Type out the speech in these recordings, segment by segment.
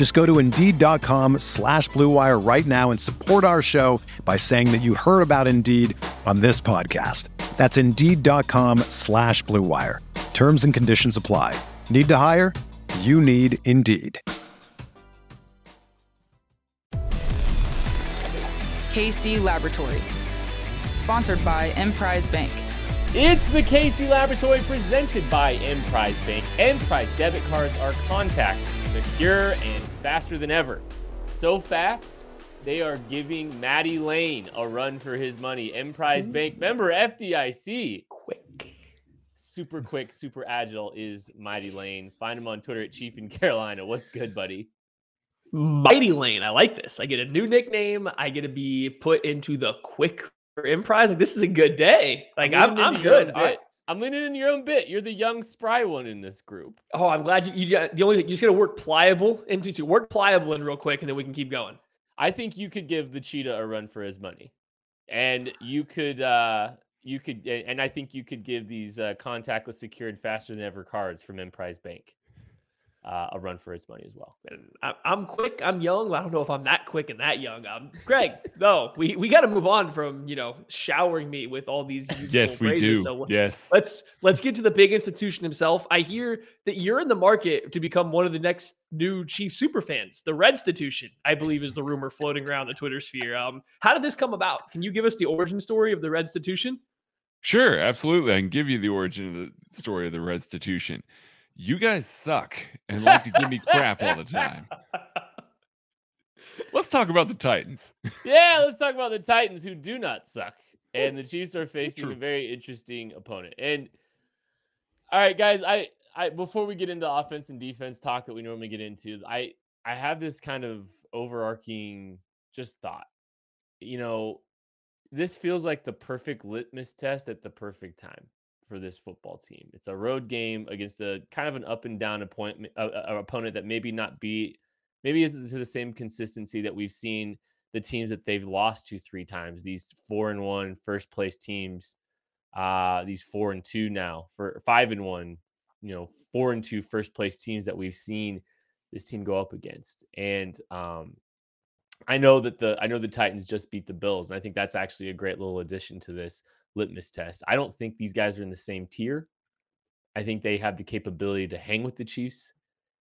Just go to Indeed.com slash BlueWire right now and support our show by saying that you heard about Indeed on this podcast. That's Indeed.com slash BlueWire. Terms and conditions apply. Need to hire? You need Indeed. KC Laboratory, sponsored by Emprise Bank. It's the KC Laboratory presented by Emprise Bank. Emprise debit cards are contactless, secure, and faster than ever. So fast, they are giving Matty Lane a run for his money. Emprise Bank member FDIC. Quick. Super quick, super agile is Mighty Lane. Find him on Twitter at Chief in Carolina. What's good, buddy? Mighty Lane. I like this. I get a new nickname. I get to be put into the quick for Emprise. Like this is a good day. Like I'm, I'm, I'm good. I, I'm leaning in your own bit. You're the young spry one in this group. Oh, I'm glad you. you the only thing you just gotta work pliable into to work pliable in real quick, and then we can keep going. I think you could give the cheetah a run for his money, and you could. uh you could, and I think you could give these uh, contactless, secured, faster than ever cards from Emprise Bank uh, a run for its money as well. And I'm quick. I'm young. I don't know if I'm that quick and that young. Um, Greg, no, we, we got to move on from you know showering me with all these. yes, we phrases. do. So yes, let's let's get to the big institution himself. I hear that you're in the market to become one of the next new chief super fans. The Red Institution, I believe, is the rumor floating around the Twitter sphere. Um, how did this come about? Can you give us the origin story of the Red Institution? Sure, absolutely. I can give you the origin of the story of the Restitution you guys suck and like to give me crap all the time. Let's talk about the Titans. yeah, let's talk about the Titans who do not suck. And the Chiefs are facing True. a very interesting opponent. And all right, guys, I I before we get into offense and defense talk that we normally get into, I I have this kind of overarching just thought. You know, this feels like the perfect litmus test at the perfect time for this football team. It's a road game against a kind of an up and down appointment, uh, uh, opponent that maybe not be, maybe isn't to the same consistency that we've seen the teams that they've lost to three times. These four and one first place teams, uh, these four and two now for five and one, you know, four and two first place teams that we've seen this team go up against. And um, I know that the I know the Titans just beat the Bills, and I think that's actually a great little addition to this litmus test. I don't think these guys are in the same tier. I think they have the capability to hang with the Chiefs.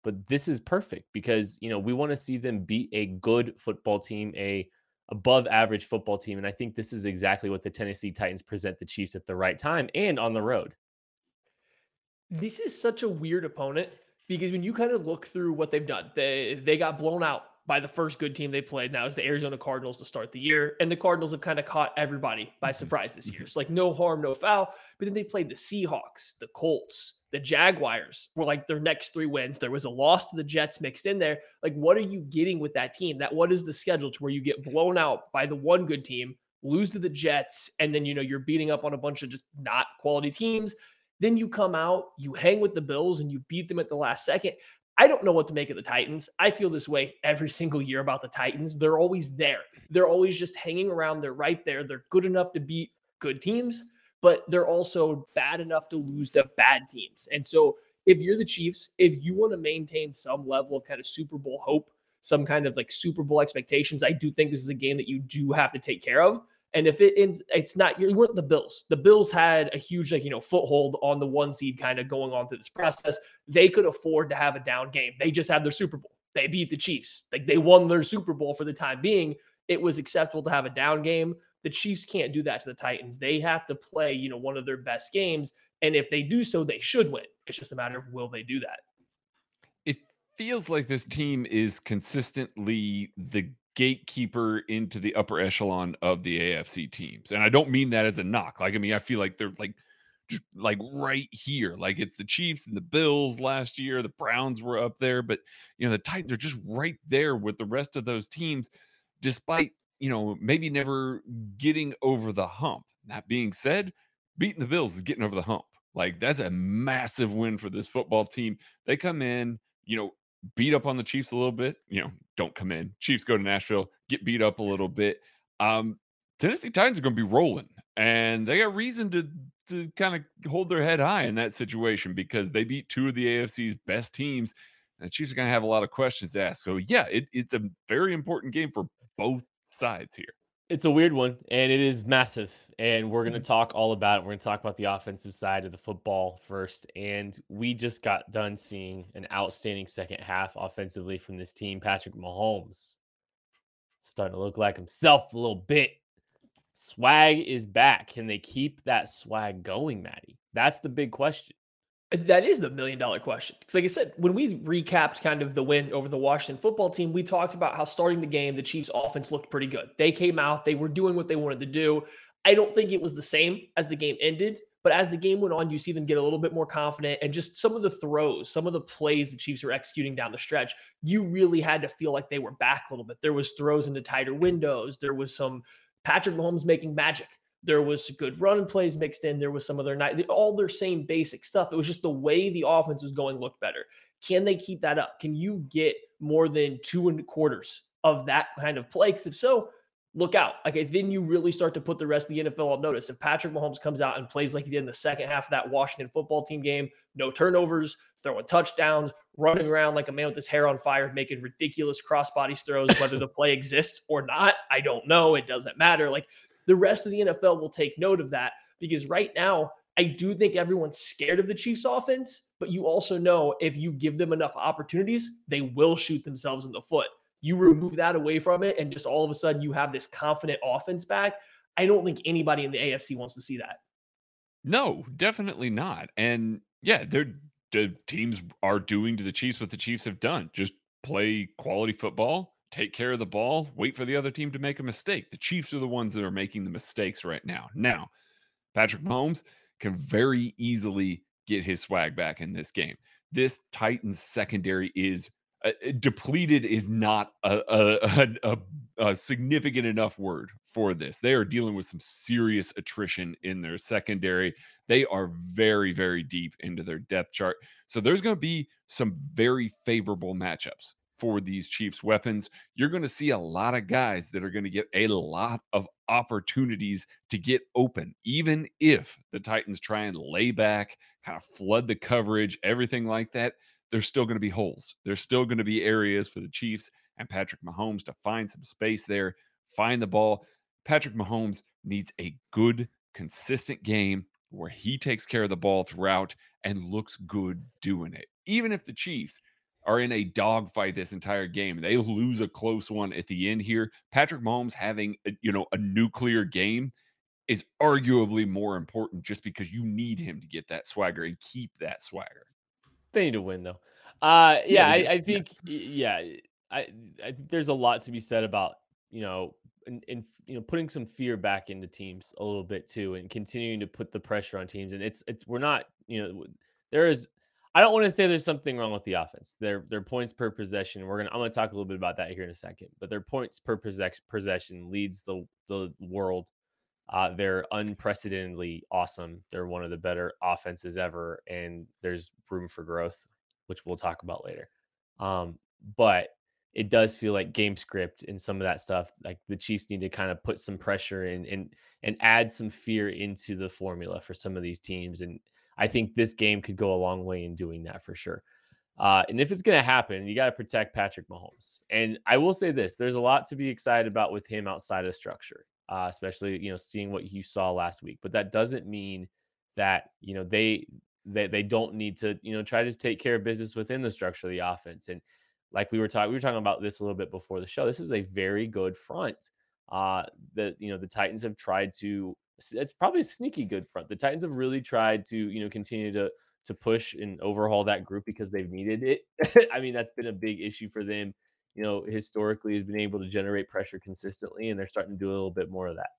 But this is perfect because, you know, we want to see them beat a good football team, a above average football team, and I think this is exactly what the Tennessee Titans present the Chiefs at the right time and on the road. This is such a weird opponent because when you kind of look through what they've done, they they got blown out by the first good team they played. Now is the Arizona Cardinals to start the year, and the Cardinals have kind of caught everybody by mm-hmm. surprise this year. Mm-hmm. So like no harm, no foul. But then they played the Seahawks, the Colts, the Jaguars were like their next three wins. There was a loss to the Jets mixed in there. Like what are you getting with that team? That what is the schedule to where you get blown out by the one good team, lose to the Jets, and then you know you're beating up on a bunch of just not quality teams. Then you come out, you hang with the Bills, and you beat them at the last second. I don't know what to make of the Titans. I feel this way every single year about the Titans. They're always there. They're always just hanging around. They're right there. They're good enough to beat good teams, but they're also bad enough to lose to bad teams. And so, if you're the Chiefs, if you want to maintain some level of kind of Super Bowl hope, some kind of like Super Bowl expectations, I do think this is a game that you do have to take care of. And if it ends, it's not you weren't the Bills. The Bills had a huge like you know foothold on the one seed kind of going on through this process. They could afford to have a down game. They just had their Super Bowl. They beat the Chiefs. Like they won their Super Bowl for the time being. It was acceptable to have a down game. The Chiefs can't do that to the Titans. They have to play, you know, one of their best games. And if they do so, they should win. It's just a matter of will they do that? It feels like this team is consistently the gatekeeper into the upper echelon of the AFC teams. And I don't mean that as a knock. Like, I mean, I feel like they're like, like right here. Like it's the Chiefs and the Bills last year. The Browns were up there, but you know, the Titans are just right there with the rest of those teams, despite, you know, maybe never getting over the hump. That being said, beating the Bills is getting over the hump. Like that's a massive win for this football team. They come in, you know, beat up on the Chiefs a little bit. You know, don't come in. Chiefs go to Nashville, get beat up a little bit. Um, Tennessee Titans are going to be rolling, and they got reason to to kind of hold their head high in that situation because they beat two of the AFC's best teams. And the Chiefs are going to have a lot of questions to ask. So yeah, it, it's a very important game for both sides here. It's a weird one, and it is massive. And we're going to mm-hmm. talk all about it. We're going to talk about the offensive side of the football first. And we just got done seeing an outstanding second half offensively from this team. Patrick Mahomes starting to look like himself a little bit. Swag is back. Can they keep that swag going, Maddie? That's the big question. That is the million dollar question. Because, like I said, when we recapped kind of the win over the Washington football team, we talked about how starting the game, the Chiefs' offense looked pretty good. They came out, they were doing what they wanted to do. I don't think it was the same as the game ended, but as the game went on, you see them get a little bit more confident. And just some of the throws, some of the plays the Chiefs were executing down the stretch, you really had to feel like they were back a little bit. There was throws into tighter windows. There was some Patrick Mahomes making magic there was good run plays mixed in. There was some other night, all their same basic stuff. It was just the way the offense was going looked better. Can they keep that up? Can you get more than two and quarters of that kind of play? Because if so, look out. Okay, then you really start to put the rest of the NFL on notice. If Patrick Mahomes comes out and plays like he did in the second half of that Washington football team game, no turnovers, throwing touchdowns, running around like a man with his hair on fire, making ridiculous crossbody throws, whether the play exists or not, I don't know. It doesn't matter. Like the rest of the NFL will take note of that because right now, I do think everyone's scared of the Chiefs offense, but you also know if you give them enough opportunities, they will shoot themselves in the foot. You remove that away from it, and just all of a sudden you have this confident offense back. I don't think anybody in the AFC wants to see that. No, definitely not. And yeah, they're the teams are doing to the Chiefs what the Chiefs have done. Just play quality football, take care of the ball, wait for the other team to make a mistake. The Chiefs are the ones that are making the mistakes right now. Now, Patrick Mahomes can very easily get his swag back in this game. This Titans secondary is uh, uh depleted is not a, a, a, a, significant enough word for this. They are dealing with some serious attrition in their secondary. They are very, very deep into their depth chart. So there's going to be some very favorable matchups for these Chiefs weapons, you're going to see a lot of guys that are going to get a lot of opportunities to get open, even if the Titans try and lay back, kind of flood the coverage, everything like that. There's still going to be holes. There's still going to be areas for the Chiefs and Patrick Mahomes to find some space there, find the ball. Patrick Mahomes needs a good, consistent game where he takes care of the ball throughout and looks good doing it. Even if the Chiefs are in a dogfight this entire game. They lose a close one at the end here. Patrick Mahomes having a, you know a nuclear game is arguably more important just because you need him to get that swagger and keep that swagger. They need to win though. Uh yeah, yeah I, I, think yeah. yeah, I I think there's a lot to be said about, you know, and, and you know putting some fear back into teams a little bit too and continuing to put the pressure on teams and it's it's we're not, you know, there is I don't want to say there's something wrong with the offense. Their their points per possession. We're gonna I'm gonna talk a little bit about that here in a second. But their points per possession leads the the world. Uh, they're unprecedentedly awesome. They're one of the better offenses ever, and there's room for growth, which we'll talk about later. Um, but it does feel like game script and some of that stuff. Like the Chiefs need to kind of put some pressure in and and add some fear into the formula for some of these teams. And I think this game could go a long way in doing that for sure. Uh, and if it's going to happen, you got to protect Patrick Mahomes. And I will say this: there's a lot to be excited about with him outside of structure, uh, especially you know seeing what you saw last week. But that doesn't mean that you know they they they don't need to you know try to take care of business within the structure of the offense. And like we were talking, we were talking about this a little bit before the show. This is a very good front. uh, that you know the Titans have tried to. It's probably a sneaky good front. The Titans have really tried to you know continue to to push and overhaul that group because they've needed it. I mean, that's been a big issue for them. You know, historically has been able to generate pressure consistently, and they're starting to do a little bit more of that.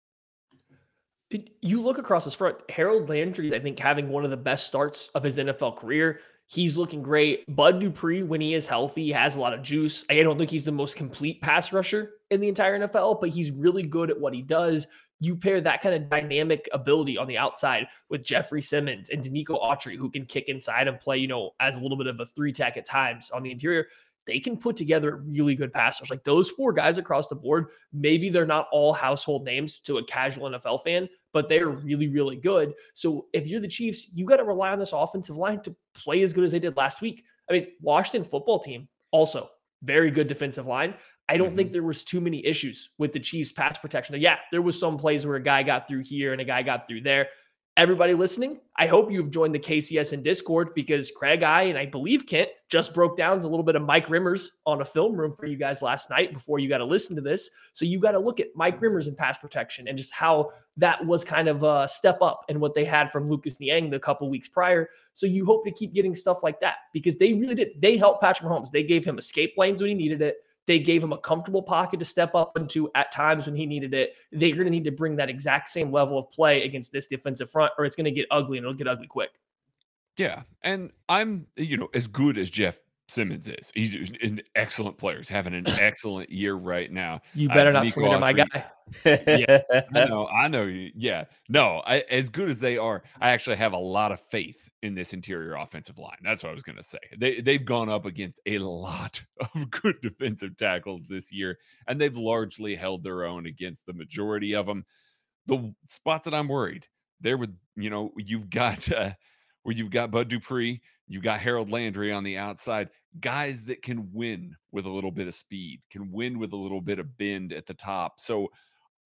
You look across this front, Harold Landry is, I think, having one of the best starts of his NFL career. He's looking great. Bud Dupree, when he is healthy, has a lot of juice. I don't think he's the most complete pass rusher in the entire NFL, but he's really good at what he does. You pair that kind of dynamic ability on the outside with Jeffrey Simmons and Denico Autry, who can kick inside and play, you know, as a little bit of a three tech at times on the interior they can put together really good passers. Like those four guys across the board, maybe they're not all household names to a casual NFL fan, but they're really, really good. So if you're the Chiefs, you got to rely on this offensive line to play as good as they did last week. I mean, Washington football team also very good defensive line. I don't mm-hmm. think there was too many issues with the Chiefs pass protection. Yeah, there was some plays where a guy got through here and a guy got through there everybody listening, I hope you've joined the KCSN Discord because Craig, I, and I believe Kent just broke down a little bit of Mike Remmers on a film room for you guys last night before you got to listen to this. So you got to look at Mike Remmers and pass protection and just how that was kind of a step up and what they had from Lucas Niang the couple weeks prior. So you hope to keep getting stuff like that because they really did. They helped Patrick Mahomes. They gave him escape lanes when he needed it. They gave him a comfortable pocket to step up into at times when he needed it. They're going to need to bring that exact same level of play against this defensive front, or it's going to get ugly and it'll get ugly quick. Yeah. And I'm, you know, as good as Jeff Simmons is. He's an excellent player. He's having an excellent year right now. You better uh, not slander my guy. yeah, I know. I know. Yeah, no. I, as good as they are, I actually have a lot of faith in this interior offensive line. That's what I was going to say. They they've gone up against a lot of good defensive tackles this year, and they've largely held their own against the majority of them. The spots that I'm worried there with you know you've got uh, where you've got Bud Dupree you've got Harold Landry on the outside, guys that can win with a little bit of speed, can win with a little bit of bend at the top. So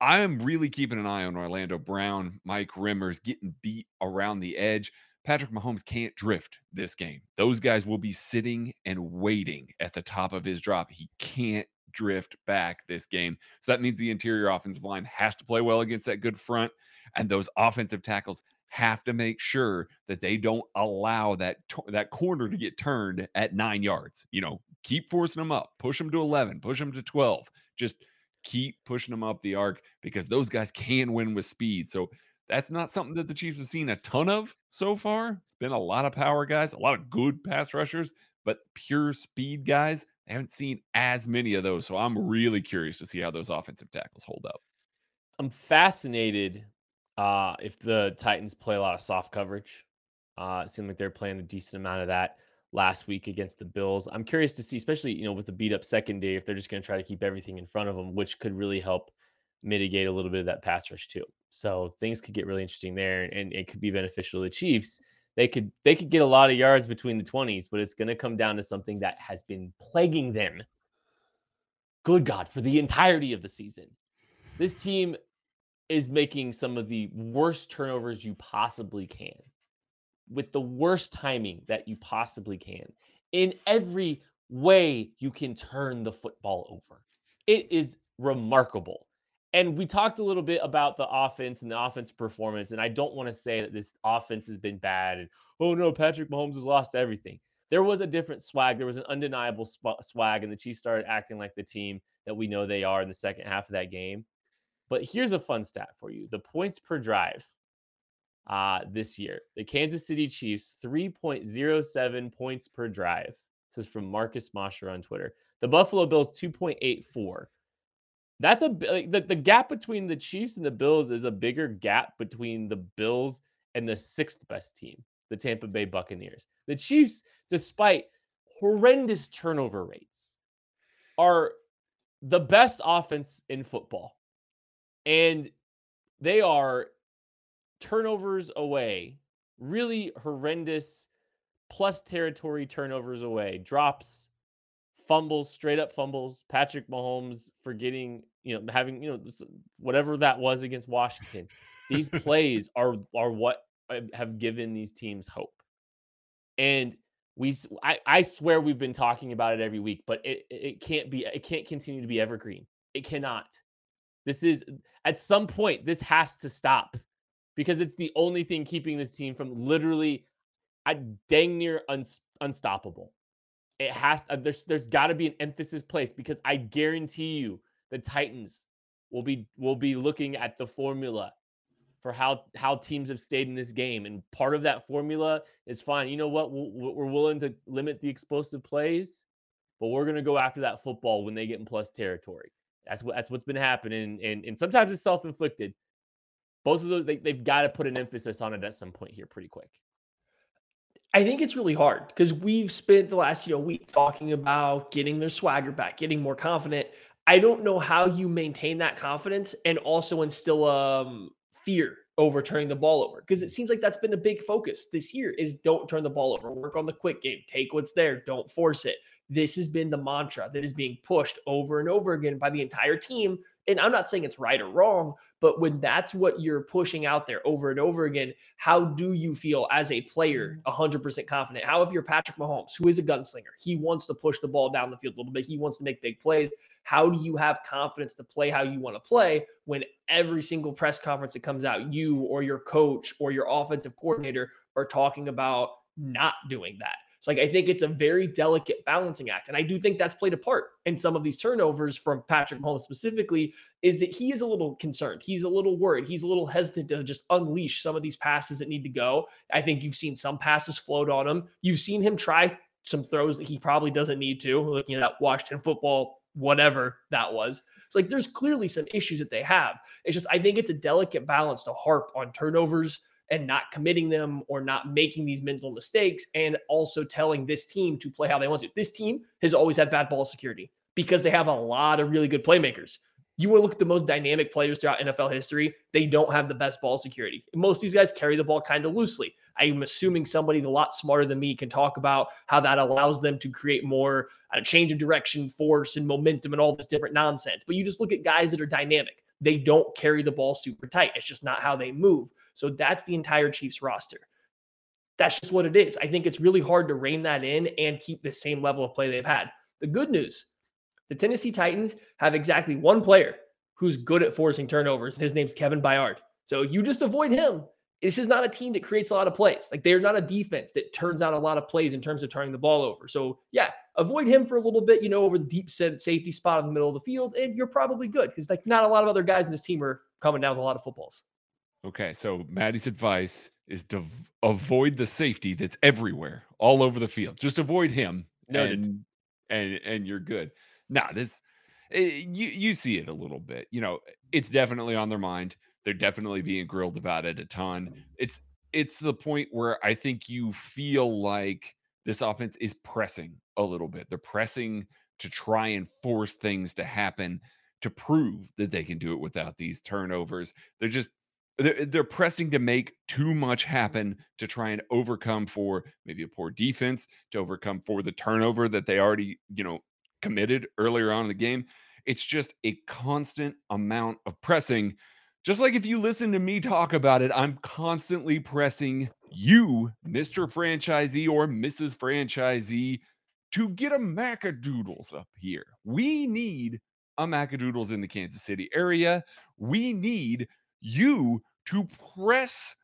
I am really keeping an eye on Orlando Brown, Mike Remmers getting beat around the edge. Patrick Mahomes can't drift this game. Those guys will be sitting and waiting at the top of his drop. He can't drift back this game. So that means the interior offensive line has to play well against that good front, and those offensive tackles have to make sure that they don't allow that that corner to get turned at nine yards. You know, keep forcing them up, push them to 11, push them to 12. Just keep pushing them up the arc because those guys can win with speed. So that's not something that the Chiefs have seen a ton of so far. It's been a lot of power guys, a lot of good pass rushers, but pure speed guys, I haven't seen as many of those. So I'm really curious to see how those offensive tackles hold up. I'm fascinated uh, if the Titans play a lot of soft coverage, uh, it seemed like they're playing a decent amount of that last week against the Bills. I'm curious to see, especially you know with the beat up secondary, if they're just going to try to keep everything in front of them, which could really help mitigate a little bit of that pass rush too. So things could get really interesting there, and it could be beneficial to the Chiefs. They could they could get a lot of yards between the 20s, but it's going to come down to something that has been plaguing them. Good God, for the entirety of the season. This team is making some of the worst turnovers you possibly can with the worst timing that you possibly can in every way you can turn the football over. It is remarkable. And we talked a little bit about the offense and the offense performance. And I don't want to say that this offense has been bad and, oh no, Patrick Mahomes has lost everything. There was a different swag. There was an undeniable swag, and the Chiefs started acting like the team that we know they are in the second half of that game. But here's a fun stat for you the points per drive uh, this year. The Kansas City Chiefs, 3.07 points per drive. This is from Marcus Mosher on Twitter. The Buffalo Bills, 2.84. That's a like, the, the gap between the Chiefs and the Bills is a bigger gap between the Bills and the sixth best team, the Tampa Bay Buccaneers. The Chiefs, despite horrendous turnover rates, are the best offense in football. And they are turnovers away, really horrendous plus territory turnovers away, drops, fumbles, straight up fumbles. Patrick Mahomes forgetting, you know, having, you know, whatever that was against Washington. These plays are are what uh, have given these teams hope. And we I, I swear we've been talking about it every week, but it it can't be it can't continue to be evergreen. It cannot This is at some point this has to stop because it's the only thing keeping this team from literally dang near un- unstoppable. It has uh, there's there's got to be an emphasis placed because I guarantee you the Titans will be will be looking at the formula for how how teams have stayed in this game and part of that formula is fine. You know what? we we're willing to limit the explosive plays, but we're going to go after that football when they get in plus territory. That's what that's what's been happening and and sometimes it's self-inflicted. Both of those they, they've got to put an emphasis on it at some point here pretty quick. I think it's really hard because we've spent the last you know week talking about getting their swagger back, getting more confident. I don't know how you maintain that confidence and also instill um, fear over turning the ball over because it seems like that's been a big focus this year is don't turn the ball over work on the quick game take what's there don't force it this has been the mantra that is being pushed over and over again by the entire team and I'm not saying it's right or wrong, but when that's what you're pushing out there over and over again, how do you feel as a player 100% mm-hmm. confident? How if you're Patrick Mahomes, who is a gunslinger, he wants to push the ball down the field a little bit, he wants to make big plays. How do you have confidence to play how you want to play when every single press conference that comes out, you or your coach or your offensive coordinator are talking about not doing that? So like I think it's a very delicate balancing act. And I do think that's played a part in some of these turnovers from Patrick Mahomes specifically, is that he is a little concerned. He's a little worried. He's a little hesitant to just unleash some of these passes that need to go. I think you've seen some passes float on him. You've seen him try some throws that he probably doesn't need to, looking at that Washington football, whatever that was. It's like there's clearly some issues that they have. It's just I think it's a delicate balance to harp on turnovers and not committing them or not making these mental mistakes and also telling this team to play how they want to. This team has always had bad ball security because they have a lot of really good playmakers. You want to look at the most dynamic players throughout NFL history, they don't have the best ball security. Most of these guys carry the ball kind of loosely. I'm assuming somebody a lot smarter than me can talk about how that allows them to create more uh, change of direction, force, and momentum, and all this different nonsense. But you just look at guys that are dynamic. They don't carry the ball super tight. It's just not how they move. So that's the entire Chiefs roster. That's just what it is. I think it's really hard to rein that in and keep the same level of play they've had. The good news the Tennessee Titans have exactly one player who's good at forcing turnovers, and his name's Kevin Byard. So you just avoid him. This is not a team that creates a lot of plays. Like they're not a defense that turns out a lot of plays in terms of turning the ball over. So yeah, avoid him for a little bit, you know, over the deep set safety spot in the middle of the field, and you're probably good because like not a lot of other guys in this team are coming down with a lot of footballs. Okay, so Maddie's advice is to avoid the safety that's everywhere, all over the field. Just avoid him, Noted. and and and you're good. Nah, this eh, you you see it a little bit. You know, it's definitely on their mind. They're definitely being grilled about it a ton. It's it's the point where I think you feel like this offense is pressing a little bit. They're pressing to try and force things to happen to prove that they can do it without these turnovers. They're just they're, they're pressing to make too much happen to try and overcome for maybe a poor defense, to overcome for the turnover that they already, you know, committed earlier on in the game. It's just a constant amount of pressing. Just like if you listen to me talk about it, I'm constantly pressing you, Mr. Franchisee or Mrs. Franchisee, to get a Macadoodles up here. We need a Macadoodles in the Kansas City area. We need you to press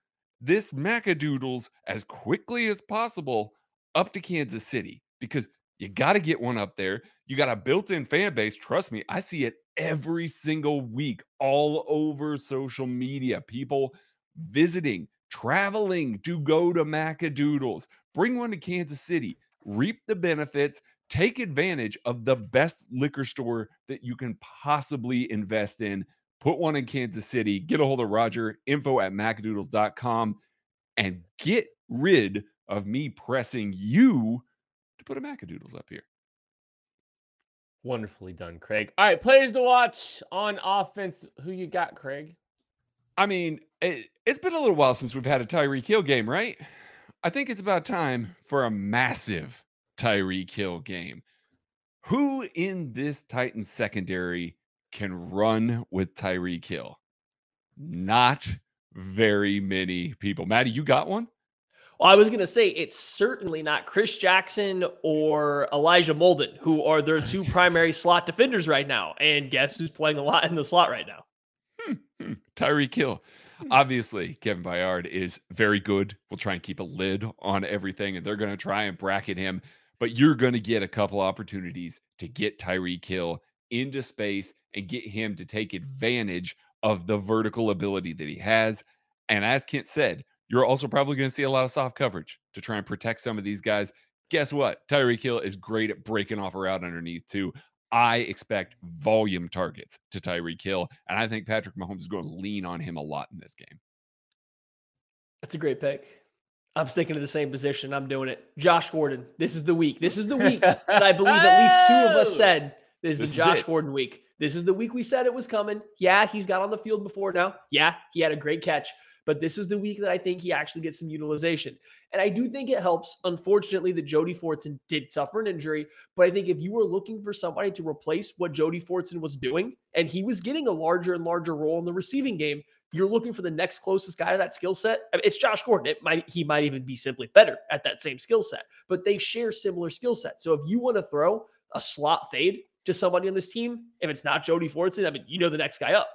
this Macadoodles as quickly as possible up to Kansas City because you got to get one up there. You got a built in fan base. Trust me, I see it every single week all over social media. People visiting, traveling to go to Macadoodles. Bring one to Kansas City, reap the benefits, take advantage of the best liquor store that you can possibly invest in put one in Kansas City, get a hold of Roger, info at macadoodles.com, and get rid of me pressing you to put a Macadoodles up here. Wonderfully done, Craig. All right, players to watch on offense. Who you got, Craig? I mean, it, has been a little while since we've had a Tyreek Hill game, right? I think it's about time for a massive Tyreek Hill game. Who in this Titans secondary can run with Tyreek Hill? Not very many people. Maddie, you got one? Well, I was going to say it's certainly not Chris Jackson or Elijah Molden, who are their two primary slot defenders right now. And guess who's playing a lot in the slot right now? Tyree hmm, Tyreek Hill. Hmm. Obviously, Kevin Byard is very good. We'll try and keep a lid on everything, and they're going to try and bracket him. But you're going to get a couple opportunities to get Tyreek Hill into space and get him to take advantage of the vertical ability that he has. And as Kent said, you're also probably going to see a lot of soft coverage to try and protect some of these guys. Guess what? Tyreek Hill is great at breaking off a route underneath, too. I expect volume targets to Tyreek Hill, and I think Patrick Mahomes is going to lean on him a lot in this game. That's a great pick. I'm sticking to the same position. I'm doing it. Josh Gordon. This is the week. This is the week that I believe at least two of us said this is This the Josh it. Gordon week. This is the week we said it was coming. Yeah, he's got on the field before now. Yeah, he had a great catch. But this is the week that I think he actually gets some utilization. And I do think it helps. Unfortunately, that Jody Fortson did suffer an injury. But I think if you were looking for somebody to replace what Jody Fortson was doing, and he was getting a larger and larger role in the receiving game, you're looking for the next closest guy to that skill set. I mean, it's Josh Gordon. It might he might even be simply better at that same skill set, but they share similar skill sets. So if you want to throw a slot fade to somebody on this team, if it's not Jody Fortson, I mean, you know the next guy up.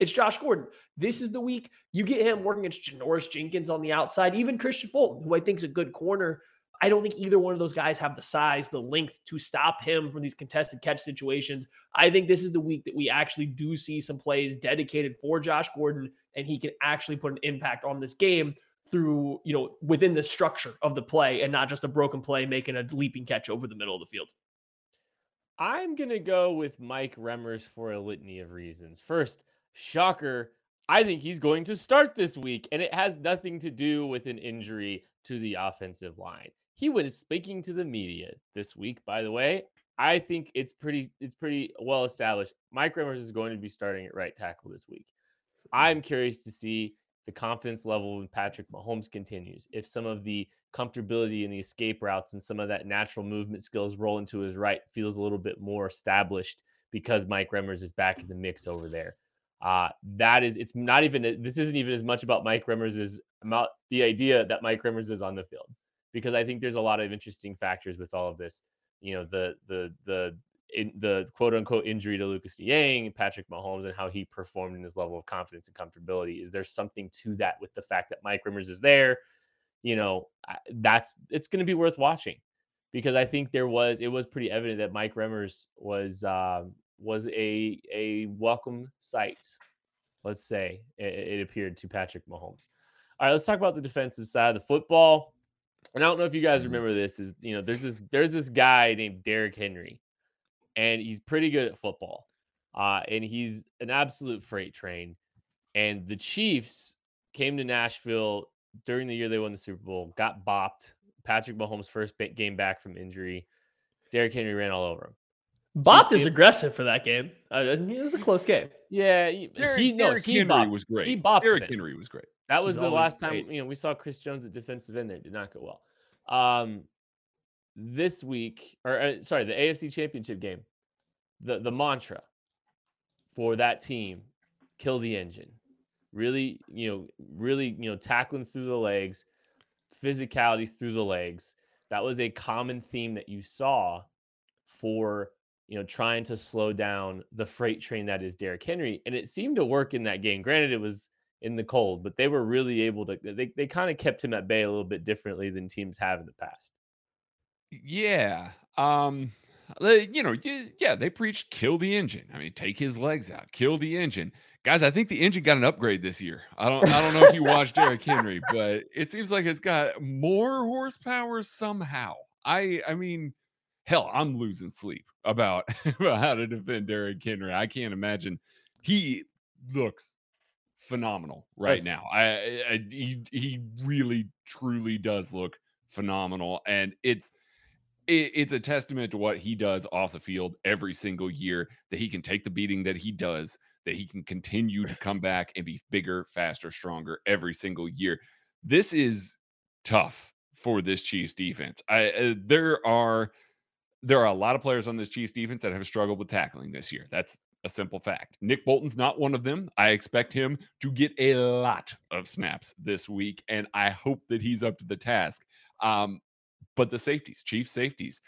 It's Josh Gordon. This is the week you get him working against Janoris Jenkins on the outside, even Kristian Fulton, who I think is a good corner. I don't think either one of those guys have the size, the length to stop him from these contested catch situations. I think this is the week that we actually do see some plays dedicated for Josh Gordon, and he can actually put an impact on this game through, you know, within the structure of the play and not just a broken play making a leaping catch over the middle of the field. I'm going to go with Mike Remmers for a litany of reasons. First, shocker, I think he's going to start this week, and it has nothing to do with an injury to the offensive line. He was speaking to the media this week, by the way. I think it's pretty it's pretty well established. Mike Remmers is going to be starting at right tackle this week. Hmm. I'm curious to see the confidence level when Patrick Mahomes continues. If some of the comfortability in the escape routes and some of that natural movement skills roll into his right feels a little bit more established because Mike Remmers is back in the mix over there. Uh, that is, it's not even, this isn't even as much about Mike Remmers as about the idea that Mike Remmers is on the field, because I think there's a lot of interesting factors with all of this. You know, the, the, the, in, the quote unquote injury to Lucas Niang, Patrick Mahomes, and how he performed in his level of confidence and comfortability. Is there something to that with the fact that Mike Remmers is there? You know, that's it's going to be worth watching because I think there was it was pretty evident that Mike Remmers was um, was a a welcome sight. Let's say it, it appeared to Patrick Mahomes. All right, let's talk about the defensive side of the football. And I don't know if you guys Mhm. remember this. Is you know there's this there's this guy named Derrick Henry, and he's pretty good at football, uh, and he's an absolute freight train. And the Chiefs came to Nashville during the year they won the Super Bowl, got bopped. Patrick Mahomes' first game back from injury. Derrick Henry ran all over him. Bop is aggressive for that game. Uh, it was a close game. Yeah, he, Derrick, he, no, Derrick he Henry bopped. was great. He bopped Derrick them. Henry was great. That was He's the last time you know we saw Chris Jones at defensive end there. Did not go well. Um, this week, or uh, sorry, the AFC Championship game, the the mantra for that team: kill the engine. Really, you know, really, you know, tackling through the legs, physicality through the legs. That was a common theme that you saw for you know trying to slow down the freight train that is Derrick Henry, and it seemed to work in that game. Granted, it was in the cold, but they were really able to. They they kind of kept him at bay a little bit differently than teams have in the past. Yeah. Um you know, yeah, they preached kill the engine. I mean, take his legs out, kill the engine. Guys, I think the engine got an upgrade this year. I don't I don't know if you watched Derrick Henry, but it seems like it's got more horsepower somehow. I I mean, hell, I'm losing sleep about, about how to defend Derrick Henry. I can't imagine he looks phenomenal right now. I, I I- he he really truly does look phenomenal and it's it, it's a testament to what he does off the field every single year that he can take the beating that he does that he can continue to come back and be bigger faster stronger every single year this is tough for this chiefs defense i uh, there are there are a lot of players on this chiefs defense that have struggled with tackling this year. That's a simple fact. Nick bolton's not one of them. I expect him to get a lot of snaps this week and i hope that he's up to the task. Um but the safeties, chief safeties,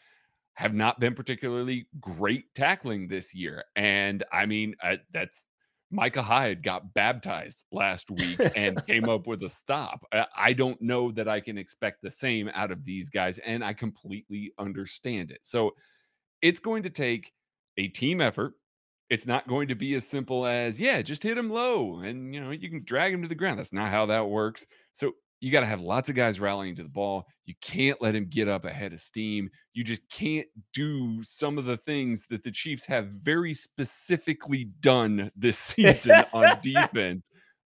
have not been particularly great tackling this year. And I mean, uh, that's Micah Hyde got baptized last week and came up with a stop. I don't know that I can expect the same out of these guys, and I completely understand it. So it's going to take a team effort. It's not going to be as simple as, yeah, just hit him low and you know, you can drag him to the ground. That's not how that works. So you got to have lots of guys rallying to the ball. You can't let him get up ahead of steam. You just can't do some of the things that the Chiefs have very specifically done this season on defense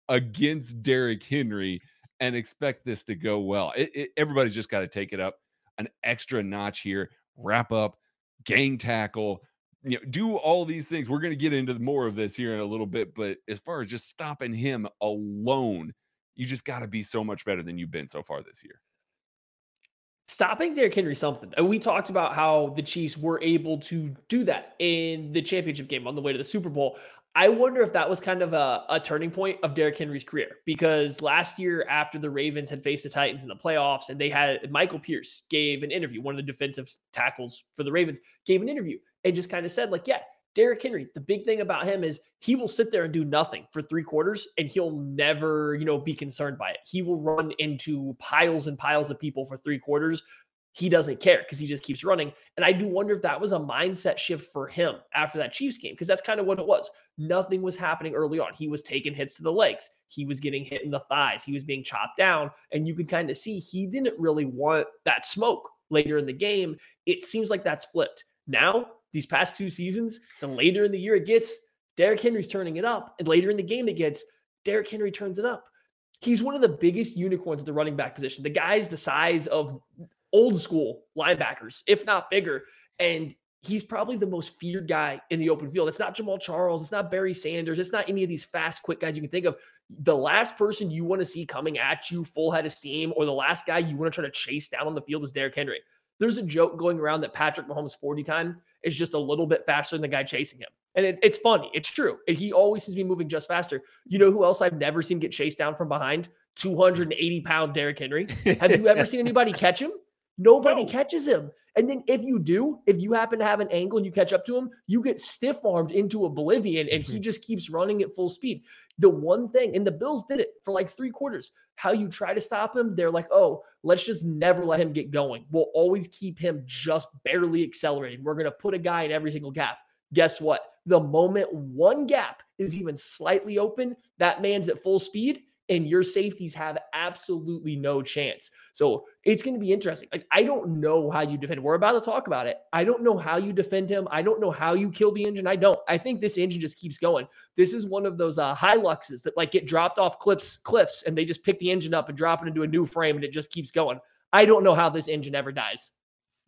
against Derrick Henry and expect this to go well. It, it, everybody's just got to take it up an extra notch here, wrap up, gang tackle, you know, do all these things. We're going to get into more of this here in a little bit, but as far as just stopping him alone you just got to be so much better than you've been so far this year. Stopping Derrick Henry something. We talked about how the Chiefs were able to do that in the championship game on the way to the Super Bowl. I wonder if that was kind of a, a, turning point of Derrick Henry's career because last year, after the Ravens had faced the Titans in the playoffs, and they had Michael Pierce gave an interview, one of the defensive tackles for the Ravens gave an interview and just kind of said, like, yeah, Derrick Henry, the big thing about him is he will sit there and do nothing for three quarters and he'll never, you know, be concerned by it. He will run into piles and piles of people for three quarters. He doesn't care because he just keeps running. And I do wonder if that was a mindset shift for him after that Chiefs game, because that's kind of what it was. Nothing was happening early on. He was taking hits to the legs, he was getting hit in the thighs, he was being chopped down. And you could kind of see he didn't really want that smoke later in the game. It seems like that's flipped. Now these past two seasons, the later in the year it gets, Derrick Henry's turning it up. And later in the game it gets, Derrick Henry turns it up. He's one of the biggest unicorns at the running back position. The guy's the size of old school linebackers, if not bigger. And he's probably the most feared guy in the open field. It's not Jamaal Charles. It's not Barry Sanders. It's not any of these fast, quick guys you can think of. The last person you want to see coming at you full head of steam, or the last guy you want to try to chase down on the field is Derrick Henry. There's a joke going around that Patrick Mahomes' 40 time is just a little bit faster than the guy chasing him. And it, it's funny. It's true. He always seems to be moving just faster. You know who else I've never seen get chased down from behind? Hmm. 280 pound Derrick Henry. Have you ever seen anybody catch him? Nobody no. catches him. And then if you do, if you happen to have an angle and you catch up to him, you get stiff armed into oblivion and he mm-hmm. just keeps running at full speed. The one thing, and the Bills did it for like three quarters. How you try to stop him, they're like, oh, let's just never let him get going. We'll always keep him just barely accelerating. We're going to put a guy in every single gap. Guess what? The moment one gap is even slightly open, that man's at full speed and your safeties have absolutely no chance. So it's going to be interesting. Like, I don't know how you defend. We're about to talk about it. I don't know how you defend him. I don't know how you kill the engine. I don't. I think this engine just keeps going. This is one of those uh, Hiluxes that like get dropped off cliffs, cliffs, and they just pick the engine up and drop it into a new frame, and it just keeps going. I don't know how this engine ever dies.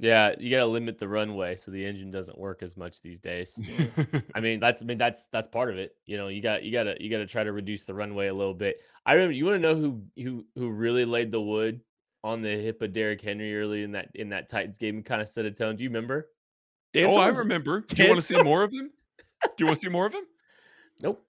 Yeah, you got to limit the runway so the engine doesn't work as much these days. I mean, that's I mean that's that's part of it. You know, you got you got to you got to try to reduce the runway a little bit. I remember you want to know who who who really laid the wood on the hip of Derrick Henry early in that in that Titans game and kind of set a tone. Do you remember? Dan oh, I remember. Do you want to see more of him? Do you want to see more of him? Nope.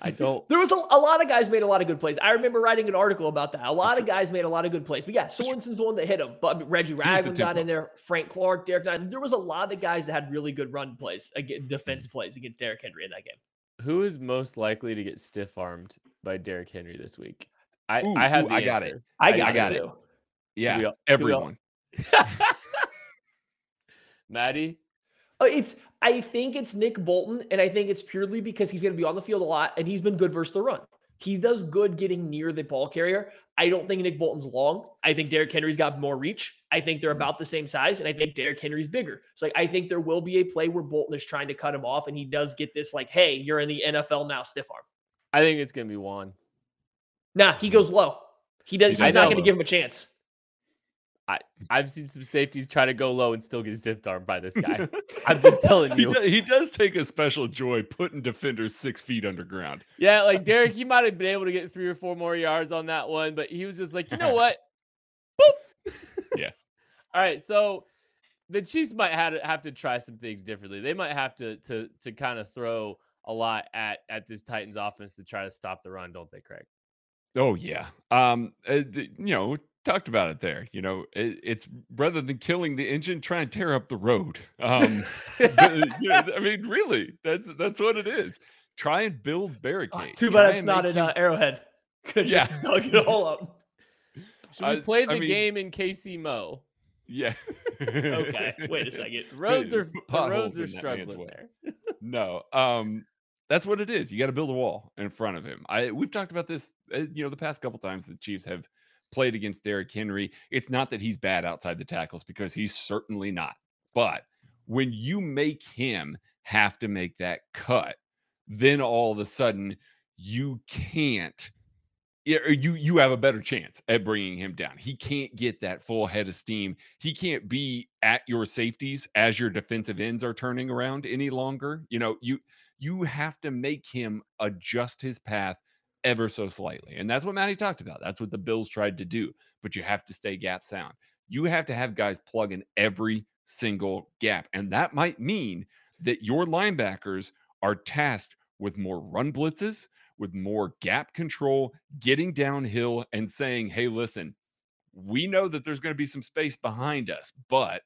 I don't. There was a, a, lot of guys made a lot of good plays. I remember writing an article about that. A lot of guys made a lot of good plays. But yeah, Sorensen's the one that hit him. But Reggie Ragland got in there. Frank Clark, Derrick Nnadi. There was a lot of guys that had really good run plays, against defense plays against Derrick Henry in that game. Who is most likely to get stiff armed by Derrick Henry this week? I ooh, I have ooh, I got it. I got, I got it. it. Yeah, everyone. Maddie, uh, it's I think it's Nick Bolton, and I think it's purely because he's going to be on the field a lot, and he's been good versus the run. He does good getting near the ball carrier. I don't think Nick Bolton's long. I think Derrick Henry's got more reach. I think they're mm-hmm. about the same size, and I think Derrick Henry's bigger. So like, I think there will be a play where Bolton is trying to cut him off, and he does get this like, "Hey, you're in the NFL now, stiff arm." I think it's going to be Juan. Nah, he goes low. He does. He's not going to give him a chance. I, I've seen some safeties try to go low and still get stiff armed by this guy. I'm just telling you. He does, he does, take a special joy putting defenders six feet underground. Yeah, like Derek, he might have been able to get three or four more yards on that one, but he was just like, you know what? Boop. Yeah. All right. So the Chiefs might have to, have to try some things differently. They might have to to to kind of throw a lot at at this Titans offense to try to stop the run, don't they, Craig? Oh yeah. Um, uh, you know, talked about it there. You know, it, it's rather than killing the engine, try and tear up the road. Um, but, you know, I mean, really, that's that's what it is. try and build Oh, barricades. too bad it's not make in uh, Arrowhead. Could have Yeah. just dug it all up. Should we I- play the I mean- game in KC Mo? Yeah. Okay, wait a second. Roads are the roads are in that man's struggling there. no. Um that's what it is. You got to build a wall in front of him. I we've talked about this uh, you know the past couple times the Chiefs have played against Derrick Henry. It's not that he's bad outside the tackles because he's certainly not. But when you make him have to make that cut, then all of a sudden you can't you you have a better chance at bringing him down. He can't get that full head of steam. He can't be at your safeties as your defensive ends are turning around any longer. You know, you you have to make him adjust his path ever so slightly. And that's what Matty talked about. That's what the Bills tried to do. But you have to stay gap sound. You have to have guys plug in every single gap. And that might mean that your linebackers are tasked with more run blitzes, with more gap control, getting downhill and saying, hey, listen, we know that there's going to be some space behind us, but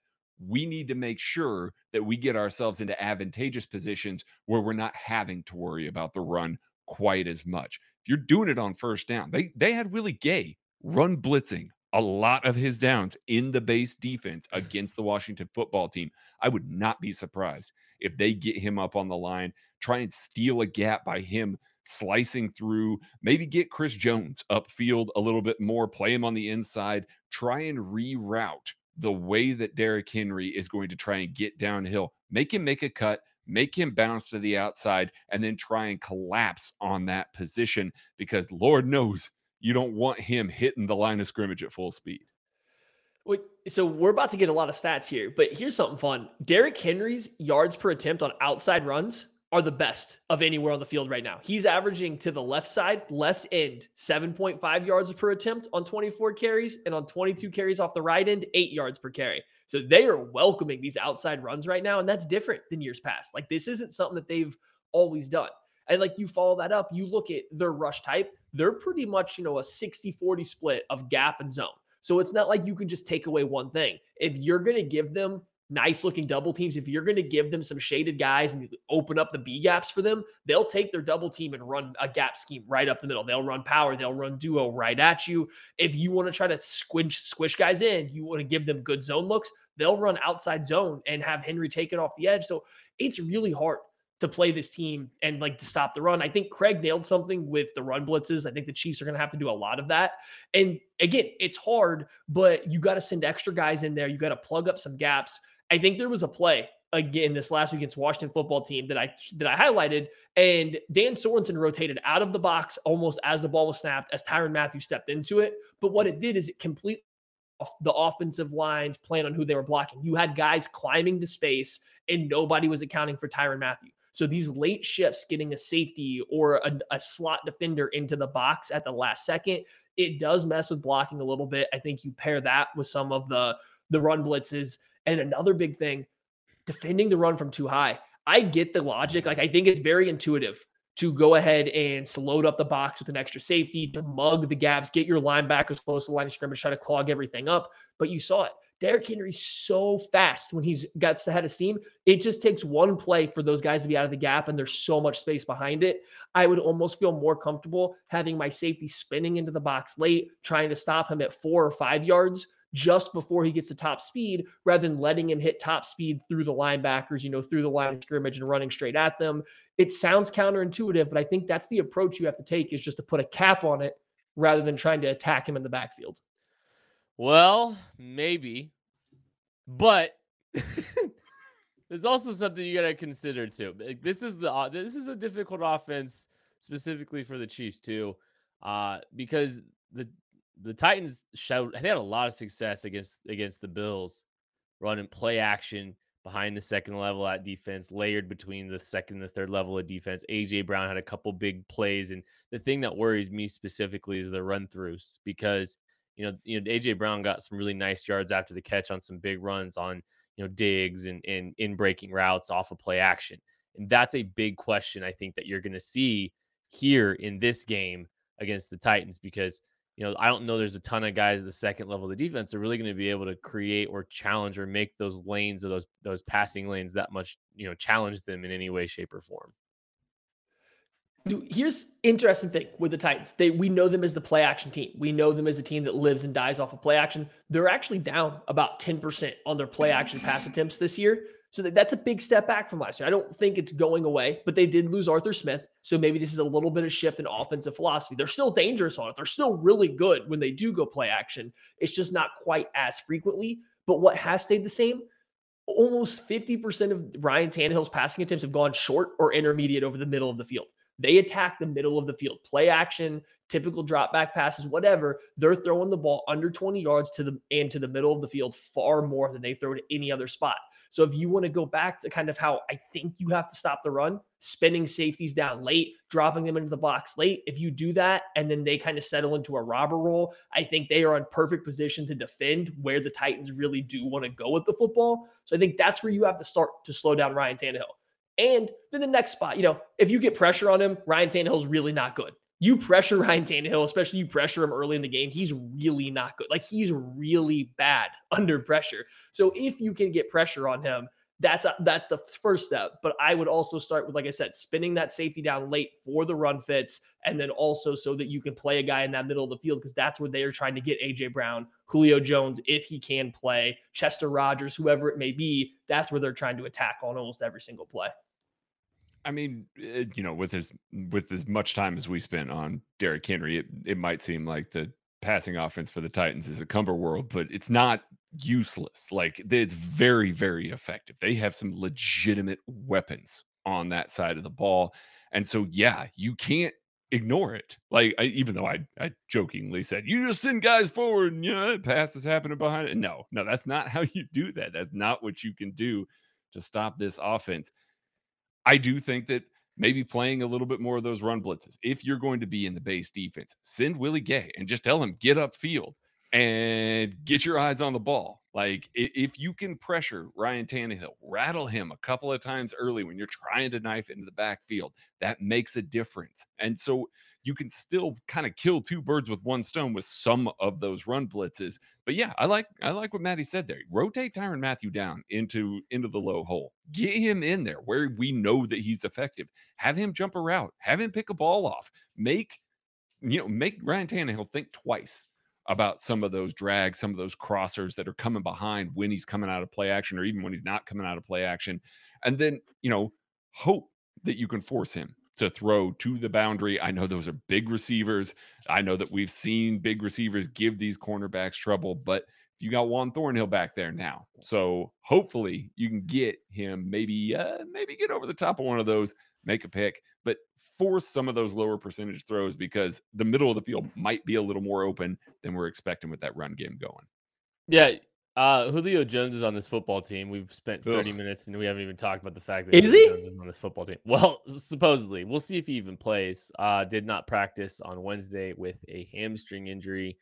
we need to make sure that we get ourselves into advantageous positions where we're not having to worry about the run quite as much. You're doing it on first down, they they had Willie Gay run blitzing a lot of his downs in the base defense against the Washington football team. I would not be surprised if they get him up on the line, try and steal a gap by him slicing through, maybe get Chris Jones upfield a little bit more, play him on the inside, try and reroute the way that Derrick Henry is going to try and get downhill. Make him make a cut, make him bounce to the outside, and then try and collapse on that position because Lord knows you don't want him hitting the line of scrimmage at full speed. Wait, so we're about to get a lot of stats here, but here's something fun. Derrick Henry's yards per attempt on outside runs are the best of anywhere on the field right now. He's averaging to the left side, left end, 7.5 yards per attempt on 24 carries, and on 22 carries off the right end, eight yards per carry. So they are welcoming these outside runs right now, and that's different than years past. Like this isn't something that they've always done. And like you follow that up, you look at their rush type, they're pretty much, you know, a 60 40 split of gap and zone. So it's not like you can just take away one thing. If you're going to give them nice looking double teams, if you're going to give them some shaded guys and open up the B gaps for them, they'll take their double team and run a gap scheme right up the middle. They'll run power, they'll run duo right at you. If you want to try to squish squish guys in, you want to give them good zone looks, they'll run outside zone and have Henry take it off the edge. So it's really hard to play this team and like to stop the run. I think Craig nailed something with the run blitzes. I think the Chiefs are going to have to do a lot of that. And again, it's hard, but you got to send extra guys in there. You got to plug up some gaps. I think there was a play again this last week against Washington football team that I that I highlighted, and Dan Sorensen rotated out of the box almost as the ball was snapped as Tyrann Mathieu stepped into it. But what it did is it completely the offensive lines plan on who they were blocking. You had guys climbing to space, and nobody was accounting for Tyrann Mathieu. So these late shifts, getting a safety or a, a, slot defender into the box at the last second, it does mess with blocking a little bit. I think you pair that with some of the the run blitzes, and another big thing, defending the run from too high. I get the logic. Like I think it's very intuitive to go ahead and load up the box with an extra safety, to mug the gaps, get your linebackers close to the line of scrimmage, try to clog everything up. But you saw it. Derrick Henry's so fast when he's got the head of steam. It just takes one play for those guys to be out of the gap, and there's so much space behind it. I would almost feel more comfortable having my safety spinning into the box late, trying to stop him at four or five yards just before he gets to top speed, rather than letting him hit top speed through the linebackers, you know, through the line of scrimmage and running straight at them. It sounds counterintuitive, but I think that's the approach you have to take is just to put a cap on it rather than trying to attack him in the backfield. Well, maybe, but there's also something you got to consider too. This is the uh, this is a difficult offense specifically for the Chiefs too, uh, because the the Titans showed they had a lot of success against against the Bills, running play action behind the second level at defense, layered between the second and the third level of defense. AJ Brown had a couple big plays, and the thing that worries me specifically is the run throughs because you know, you know, AJ Brown got some really nice yards after the catch on some big runs on, you know, digs and and in breaking routes off of play action. And that's a big question I think that you're going to see here in this game against the Titans because, you know, I don't know there's a ton of guys at the second level of the defense are really going to be able to create or challenge or make those lanes or those those passing lanes that much, you know, challenge them in any way shape or form. Here's interesting thing with the Titans. They we know them as the play action team. We know them as a team that lives and dies off of play action. They're actually down about 10% on their play action pass attempts this year. So that's a big step back from last year. I don't think it's going away, but they did lose Arthur Smith. So maybe this is a little bit of shift in offensive philosophy. They're still dangerous on it. They're still really good when they do go play action. It's just not quite as frequently. But what has stayed the same? Almost 50% of Ryan Tannehill's passing attempts have gone short or intermediate over the middle of the field. They attack the middle of the field, play action, typical drop back passes, whatever. They're throwing the ball under 20 yards to the and to the middle of the field far more than they throw to any other spot. So if you want to go back to kind of how I think you have to stop the run, spinning safeties down late, dropping them into the box late, if you do that and then they kind of settle into a robber role, I think they are in perfect position to defend where the Titans really do want to go with the football. So I think that's where you have to start to slow down Ryan Tannehill. And then the next spot, you know, if you get pressure on him, Ryan Tannehill's really not good. You pressure Ryan Tannehill, especially you pressure him early in the game, he's really not good. Like he's really bad under pressure. So if you can get pressure on him, that's a, that's the first step. But I would also start with, like I said, spinning that safety down late for the run fits, and then also so that you can play a guy in that middle of the field because that's where they are trying to get AJ Brown, Julio Jones, if he can play, Chester Rogers, whoever it may be. That's where they're trying to attack on almost every single play. I mean, it, eh, you know, with as with as much time as we spent on Derrick Henry, it, it might seem like the passing offense for the Titans is a cumber world, but it's not useless. Like it's very, very effective. They have some legitimate weapons on that side of the ball. And so, yeah, you can't ignore it. Like, I, even though I, I jokingly said, you just send guys forward and, you know, pass is happening behind it. No, no, that's not how you do that. That's not what you can do to stop this offense. I do think that maybe playing a little bit more of those run blitzes. If you're going to be in the base defense, send Willie Gay and just tell him get upfield and get your eyes on the ball. Like if you can pressure Ryan Tannehill, rattle him a couple of times early when you're trying to knife into the backfield, that makes a difference. And so you can still kind of kill two birds with one stone with some of those run blitzes. But yeah, I like I like what Maddie said there. Rotate Tyrann Mathieu down into into the low hole. Get him in there where we know that he's effective. Have him jump a route. Have him pick a ball off. Make you know make Ryan Tannehill think twice about some of those drags, some of those crossers that are coming behind when he's coming out of play action or even when he's not coming out of play action. And then, you know, hope that you can force him to throw to the boundary. I know those are big receivers. I know that we've seen big receivers give these cornerbacks trouble, but you got Juan Thornhill back there now. So hopefully you can get him maybe uh, maybe get over the top of one of those, make a pick, but force some of those lower percentage throws because the middle of the field might be a little more open than we're expecting with that run game going. Yeah. Uh, Julio Jones is on this football team. We've spent 30 Ugh. minutes and we haven't even talked about the fact that is Julio he? Jones is on this football team. Well, supposedly. We'll see if he even plays. Uh, did not practice on Wednesday with a hamstring injury.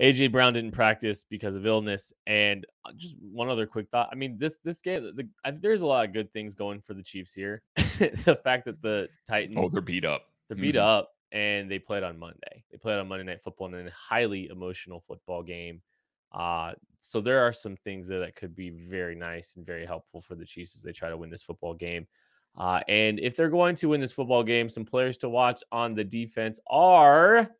AJ Brown didn't practice because of illness. And uh, just one other quick thought. I mean, this this game, the, I, there's a lot of good things going for the Chiefs here. the fact that the oh, Titans, oh, they're beat up. They're beat mm-hmm. up, and they played on Monday. They played on Monday Night Football in a highly emotional football game. Uh, so there are some things that, that could be very nice and very helpful for the Chiefs as they try to win this football game. Uh, and if they're going to win this football game, some players to watch on the defense are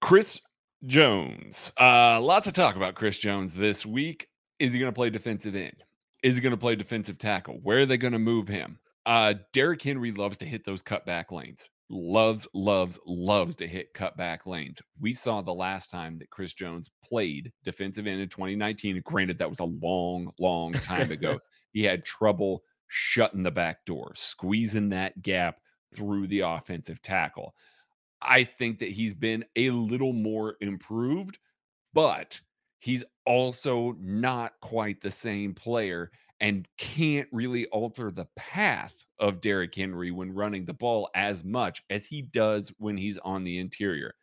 Chris Jones. Uh, lots of talk about Chris Jones this week. Is he going to play defensive end? Is he going to play defensive tackle? Where are they going to move him? Uh, Derrick Henry loves to hit those cutback lanes. Loves, loves, loves to hit cutback lanes. We saw the last time that Chris Jones played defensive end in 2019. Granted, that was a long, long time ago. he had trouble shutting the back door, squeezing that gap through the offensive tackle. I think that he's been a little more improved, but he's also not quite the same player and can't really alter the path of Derrick Henry when running the ball as much as he does when he's on the interior.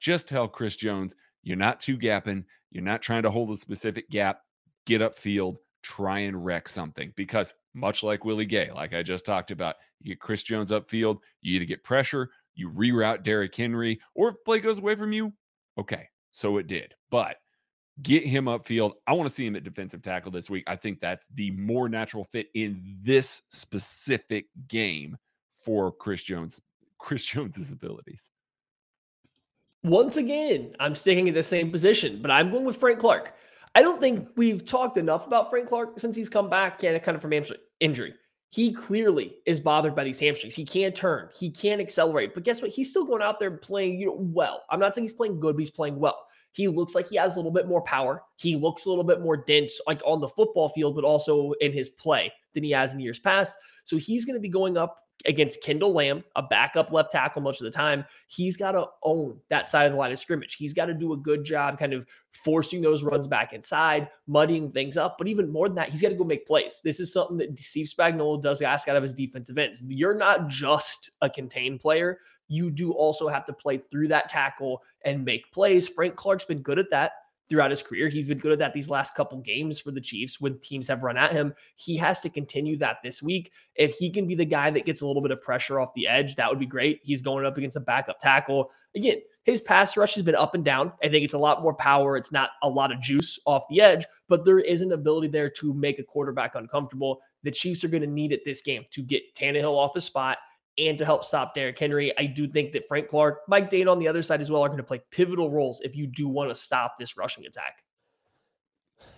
Just tell Chris Jones, you're not two gapping, you're not trying to hold a specific gap, get upfield, try and wreck something because much like Willie Gay, like I just talked about, you get Chris Jones upfield, you either get pressure you reroute Derrick Henry, or if play goes away from you, okay, so it did. But get him upfield. I want to see him at defensive tackle this week. I think that's the more natural fit in this specific game for Chris Jones, Chris Jones's abilities. Once again, I'm sticking in the same position, but I'm going with Frank Clark. I don't think we've talked enough about Frank Clark since he's come back and kind of from injury. He clearly is bothered by these hamstrings. He can't turn, he can't accelerate. But guess what? He's still going out there playing, you know, well. I'm not saying he's playing good, but he's playing well. He looks like he has a little bit more power. He looks a little bit more dense, like on the football field, but also in his play than he has in years past. So he's going to be going up against Kendall Lamm, a backup left tackle most of the time, he's got to own that side of the line of scrimmage. He's got to do a good job kind of forcing those runs back inside, muddying things up. But even more than that, he's got to go make plays. This is something that Steve Spagnuolo does ask out of his defensive ends. You're not just a contained player. You do also have to play through that tackle and make plays. Frank Clark's been good at that throughout his career. He's been good at that these last couple games for the Chiefs when teams have run at him. He has to continue that this week. If he can be the guy that gets a little bit of pressure off the edge, that would be great. He's going up against a backup tackle. Again, his pass rush has been up and down. I think it's a lot more power. It's not a lot of juice off the edge, but there is an ability there to make a quarterback uncomfortable. The Chiefs are going to need it this game to get Tannehill off his spot and to help stop Derrick Henry. I do think that Frank Clark, Mike Danna on the other side as well are going to play pivotal roles if you do want to stop this rushing attack.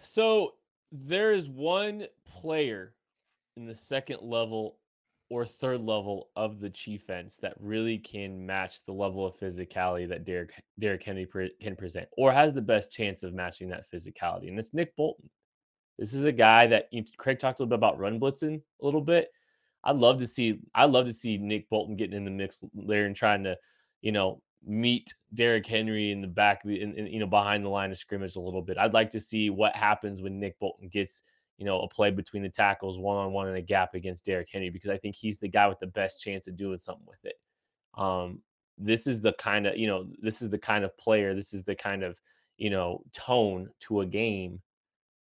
So there is one player in the second level or third level of the defense that really can match the level of physicality that Derrick Derrick Henry pre- can present, or has the best chance of matching that physicality, and it's Nick Bolton. This is a guy that you know, Craig talked a little bit about run blitzing a little bit. I'd love to see I'd love to see Nick Bolton getting in the mix there and trying to, you know, meet Derrick Henry in the back, in, in, you know, behind the line of scrimmage a little bit. I'd like to see what happens when Nick Bolton gets, you know, a play between the tackles, one on one in a gap against Derrick Henry because I think he's the guy with the best chance of doing something with it. Um, this is the kind of, you know, this is the kind of player, this is the kind of, you know, tone to a game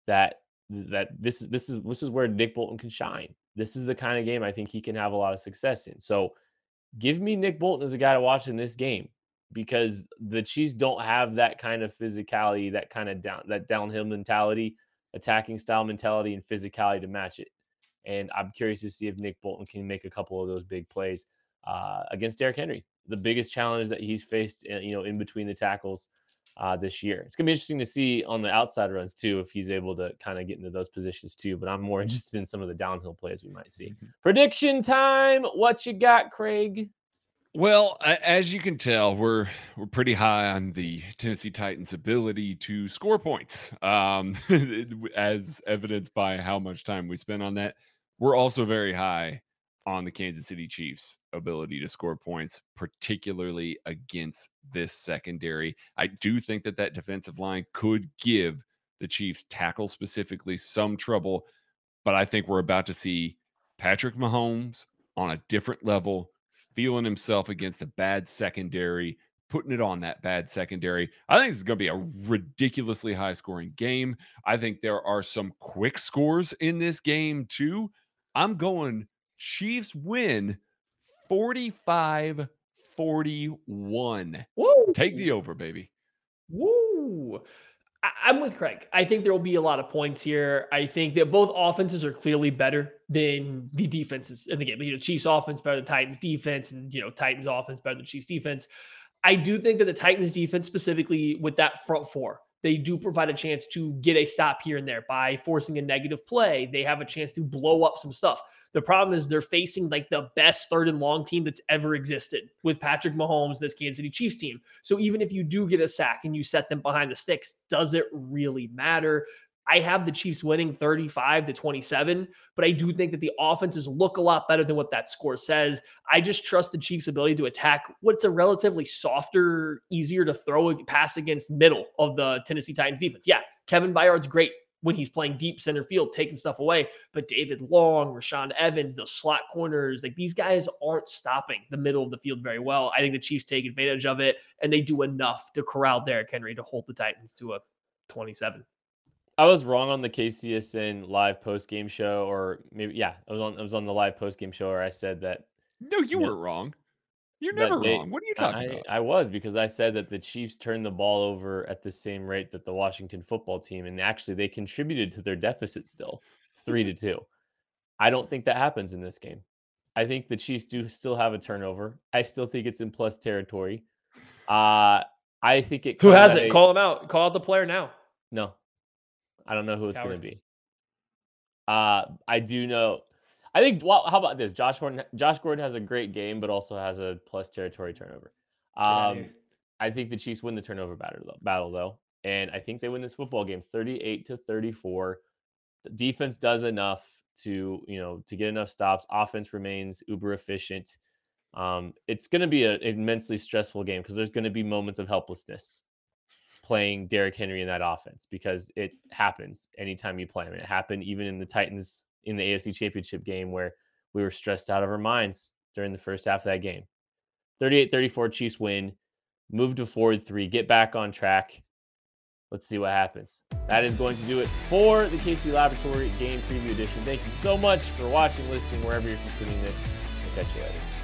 that that this is this is this is where Nick Bolton can shine this is the kind of game I think he can have a lot of success in. So give me Nick Bolton as a guy to watch in this game because the Chiefs don't have that kind of physicality, that kind of down that downhill mentality, attacking style mentality, and physicality to match it. And I'm curious to see if Nick Bolton can make a couple of those big plays uh, against Derrick Henry. The biggest challenge that he's faced, uh, you know, in between the tackles uh, this year. It's gonna be interesting to see on the outside runs too if he's able to kind of get into those positions too. But I'm more interested in some of the downhill plays we might see. Mm-hmm. Prediction time. What you got, Craig? Well, as you can tell, we're we're pretty high on the Tennessee Titans' ability to score points, um, as evidenced by how much time we spent on that. We're also very high on the Kansas City Chiefs' ability to score points, particularly against this secondary. I do think that that defensive line could give the Chiefs tackle specifically some trouble, but I think we're about to see Patrick Mahomes on a different level, feeling himself against a bad secondary, putting it on that bad secondary. I think this is going to be a ridiculously high scoring game. I think there are some quick scores in this game too. I'm going Chiefs win 45 41. Woo. Take the over, baby. Woo. I- am with Craig. I think there will be a lot of points here. I think that both offenses are clearly better than the defenses in the game. You know, Chiefs offense better than Titans defense, and you know, Titans offense better than Chiefs defense. I do think that the Titans defense, specifically with that front four, they do provide a chance to get a stop here and there by forcing a negative play. They have a chance to blow up some stuff. The problem is they're facing like the best third and long team that's ever existed with Patrick Mahomes, this Kansas City Chiefs team. So even if you do get a sack and you set them behind the sticks, does it really matter? I have the Chiefs winning 35 to 27, but I do think that the offenses look a lot better than what that score says. I just trust the Chiefs' ability to attack what's a relatively softer, easier to throw a pass against middle of the Tennessee Titans defense. Yeah, Kevin Byard's great when he's playing deep center field, taking stuff away. But David Long, Rashaan Evans, the slot corners, like these guys aren't stopping the middle of the field very well. I think the Chiefs take advantage of it and they do enough to corral Derrick Henry to hold the Titans to a 27. I was wrong on the KCSN live post game show, or maybe yeah, I was on I was on the live post game show where I said that. No, you, you were wrong. You're never they, wrong. What are you talking I, about? I was because I said that the Chiefs turned the ball over at the same rate that the Washington football team, and actually they contributed to their deficit still, three to two. I don't think that happens in this game. I think the Chiefs do still have a turnover. I still think it's in plus territory. Uh, I think it. Who has it? a- Call him out. Call out the player now. No, I don't know who it's going to be. Uh, I do know. I think. Well, how about this? Josh Gordon. Josh Gordon has a great game, but also has a plus territory turnover. Um. I think the Chiefs win the turnover battle though, battle though, and I think they win this football game, thirty-eight to thirty-four. The defense does enough to you know to get enough stops. Offense remains uber efficient. Um, it's going to be an immensely stressful game because there's going to be moments of helplessness playing Derrick Henry in that offense because it happens anytime you play him. It happened even in the Titans in the AFC Championship game where we were stressed out of our minds during the first half of that game. 38 34 Chiefs win, move to forward three, get back on track. Let's see what happens. That is going to do it for the KC Laboratory Game Preview Edition. Thank you so much for watching, listening, wherever you're consuming this. We'll catch you later.